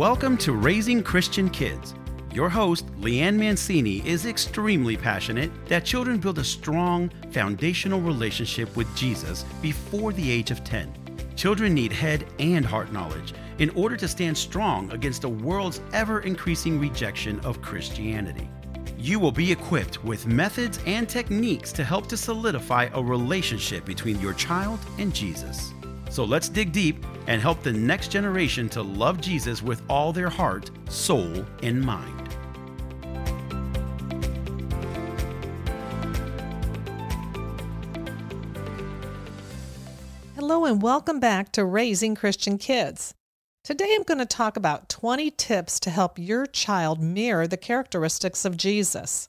Welcome to Raising Christian Kids. Your host, Leanne Mancini, is extremely passionate that children build a strong, foundational relationship with Jesus before the age of 10. Children need head and heart knowledge in order to stand strong against the world's ever increasing rejection of Christianity. You will be equipped with methods and techniques to help to solidify a relationship between your child and Jesus. So let's dig deep and help the next generation to love Jesus with all their heart, soul, and mind. Hello, and welcome back to Raising Christian Kids. Today I'm going to talk about 20 tips to help your child mirror the characteristics of Jesus.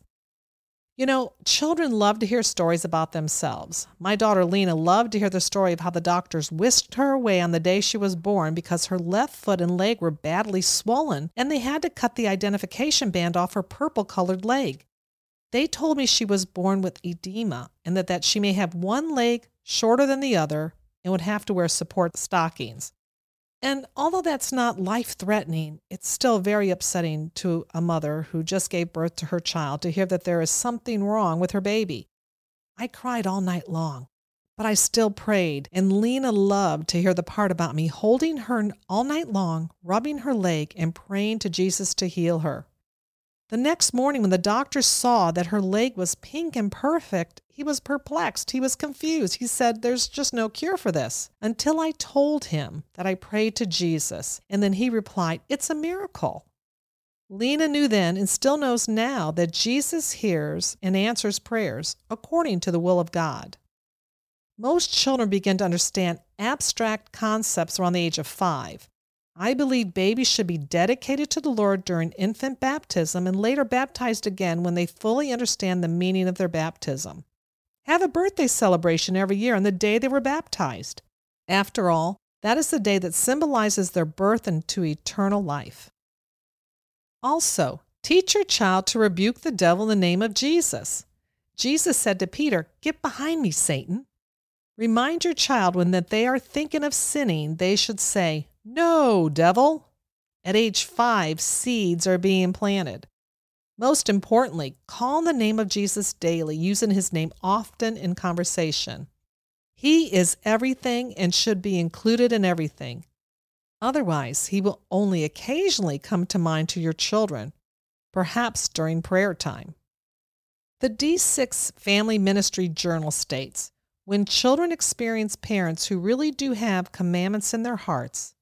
You know, children love to hear stories about themselves. My daughter Lena loved to hear the story of how the doctors whisked her away on the day she was born because her left foot and leg were badly swollen and they had to cut the identification band off her purple colored leg. They told me she was born with edema and that, that she may have one leg shorter than the other and would have to wear support stockings. And although that's not life threatening, it's still very upsetting to a mother who just gave birth to her child to hear that there is something wrong with her baby. I cried all night long, but I still prayed, and Lena loved to hear the part about me holding her all night long, rubbing her leg, and praying to Jesus to heal her. The next morning, when the doctor saw that her leg was pink and perfect, he was perplexed. He was confused. He said, There's just no cure for this. Until I told him that I prayed to Jesus, and then he replied, It's a miracle. Lena knew then and still knows now that Jesus hears and answers prayers according to the will of God. Most children begin to understand abstract concepts around the age of five. I believe babies should be dedicated to the Lord during infant baptism and later baptized again when they fully understand the meaning of their baptism. Have a birthday celebration every year on the day they were baptized. After all, that is the day that symbolizes their birth into eternal life. Also, teach your child to rebuke the devil in the name of Jesus. Jesus said to Peter, Get behind me, Satan. Remind your child when that they are thinking of sinning, they should say, no, devil. At age five, seeds are being planted. Most importantly, call the name of Jesus daily, using his name often in conversation. He is everything and should be included in everything. Otherwise, he will only occasionally come to mind to your children, perhaps during prayer time. The D6 Family Ministry Journal states when children experience parents who really do have commandments in their hearts,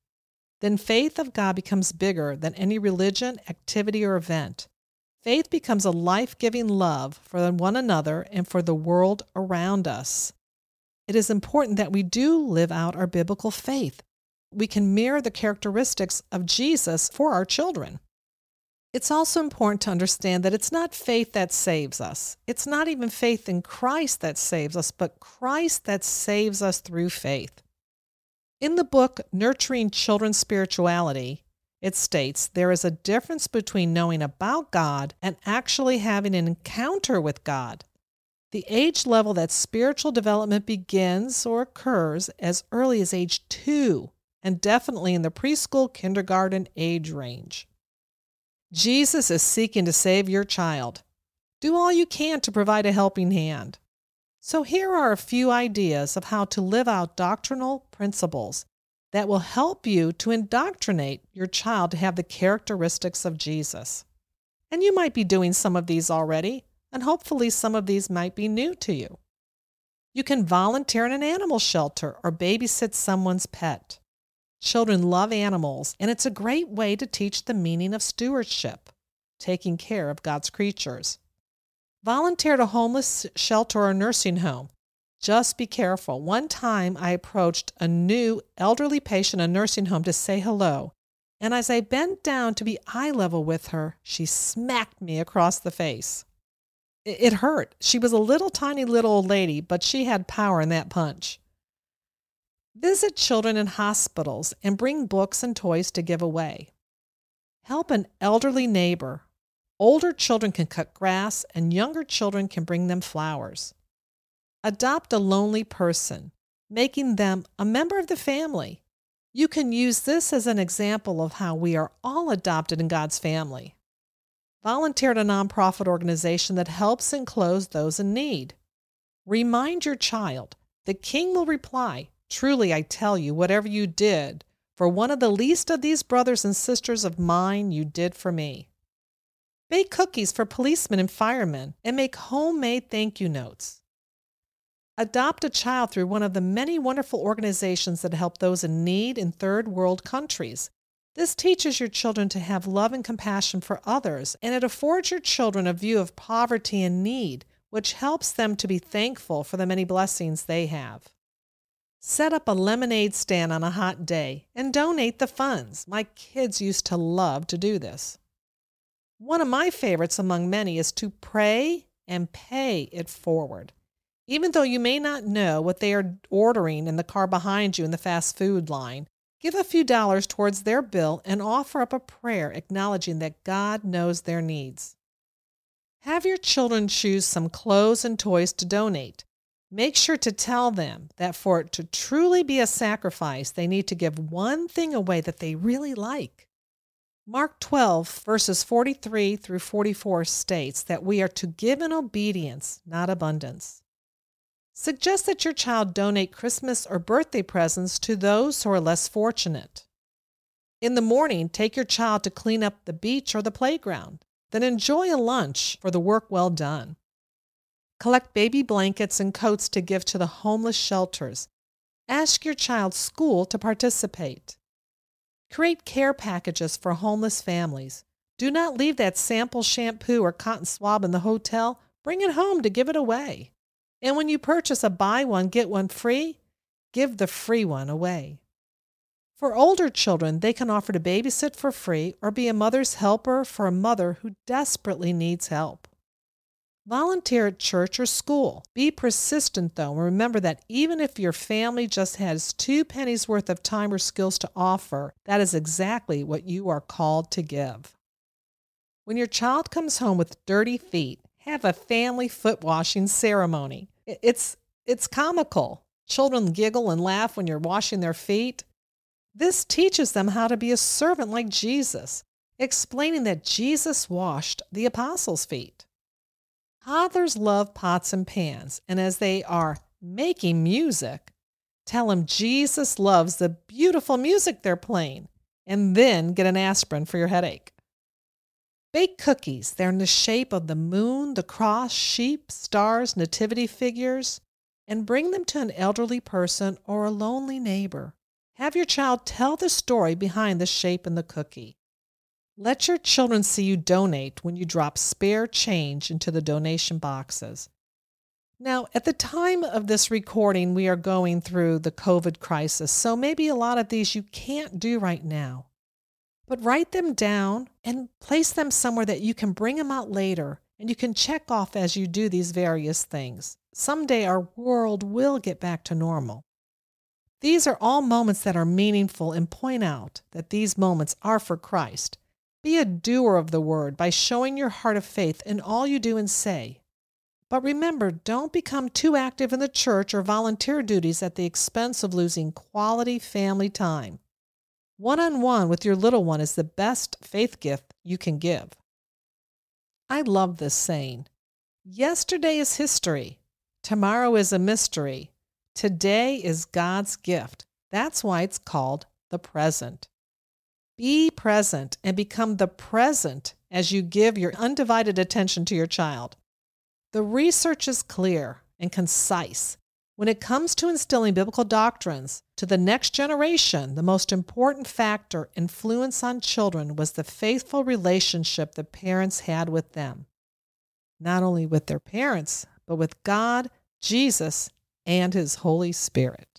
then faith of God becomes bigger than any religion, activity, or event. Faith becomes a life giving love for one another and for the world around us. It is important that we do live out our biblical faith. We can mirror the characteristics of Jesus for our children. It's also important to understand that it's not faith that saves us. It's not even faith in Christ that saves us, but Christ that saves us through faith. In the book Nurturing Children's Spirituality, it states there is a difference between knowing about God and actually having an encounter with God. The age level that spiritual development begins or occurs as early as age two, and definitely in the preschool kindergarten age range. Jesus is seeking to save your child. Do all you can to provide a helping hand. So, here are a few ideas of how to live out doctrinal principles that will help you to indoctrinate your child to have the characteristics of Jesus. And you might be doing some of these already, and hopefully some of these might be new to you. You can volunteer in an animal shelter or babysit someone's pet. Children love animals, and it's a great way to teach the meaning of stewardship, taking care of God's creatures. Volunteer at a homeless shelter or nursing home. Just be careful. One time I approached a new elderly patient in a nursing home to say hello, and as I bent down to be eye level with her, she smacked me across the face. It hurt. She was a little tiny little old lady, but she had power in that punch. Visit children in hospitals and bring books and toys to give away. Help an elderly neighbor Older children can cut grass, and younger children can bring them flowers. Adopt a lonely person, making them a member of the family. You can use this as an example of how we are all adopted in God's family. Volunteer at a nonprofit organization that helps and clothes those in need. Remind your child, the king will reply, Truly I tell you, whatever you did for one of the least of these brothers and sisters of mine, you did for me. Bake cookies for policemen and firemen and make homemade thank you notes. Adopt a child through one of the many wonderful organizations that help those in need in third world countries. This teaches your children to have love and compassion for others, and it affords your children a view of poverty and need, which helps them to be thankful for the many blessings they have. Set up a lemonade stand on a hot day and donate the funds. My kids used to love to do this. One of my favorites among many is to pray and pay it forward. Even though you may not know what they are ordering in the car behind you in the fast food line, give a few dollars towards their bill and offer up a prayer acknowledging that God knows their needs. Have your children choose some clothes and toys to donate. Make sure to tell them that for it to truly be a sacrifice, they need to give one thing away that they really like. Mark 12, verses 43 through 44 states that we are to give in obedience, not abundance. Suggest that your child donate Christmas or birthday presents to those who are less fortunate. In the morning, take your child to clean up the beach or the playground. Then enjoy a lunch for the work well done. Collect baby blankets and coats to give to the homeless shelters. Ask your child's school to participate. Create care packages for homeless families. Do not leave that sample shampoo or cotton swab in the hotel. Bring it home to give it away. And when you purchase a buy one, get one free, give the free one away. For older children, they can offer to babysit for free or be a mother's helper for a mother who desperately needs help. Volunteer at church or school. Be persistent though, and remember that even if your family just has two pennies worth of time or skills to offer, that is exactly what you are called to give. When your child comes home with dirty feet, have a family foot washing ceremony. It's, it's comical. Children giggle and laugh when you're washing their feet. This teaches them how to be a servant like Jesus, explaining that Jesus washed the apostles' feet. Toddlers love pots and pans, and as they are making music, tell them Jesus loves the beautiful music they're playing, and then get an aspirin for your headache. Bake cookies. They're in the shape of the moon, the cross, sheep, stars, nativity figures, and bring them to an elderly person or a lonely neighbor. Have your child tell the story behind the shape in the cookie. Let your children see you donate when you drop spare change into the donation boxes. Now, at the time of this recording, we are going through the COVID crisis, so maybe a lot of these you can't do right now. But write them down and place them somewhere that you can bring them out later and you can check off as you do these various things. Someday our world will get back to normal. These are all moments that are meaningful and point out that these moments are for Christ be a doer of the word by showing your heart of faith in all you do and say. But remember, don't become too active in the church or volunteer duties at the expense of losing quality family time. One on one with your little one is the best faith gift you can give. I love this saying Yesterday is history, tomorrow is a mystery, today is God's gift. That's why it's called the present. Be present and become the present as you give your undivided attention to your child. The research is clear and concise. When it comes to instilling biblical doctrines to the next generation, the most important factor influence on children was the faithful relationship the parents had with them. Not only with their parents, but with God, Jesus, and His Holy Spirit.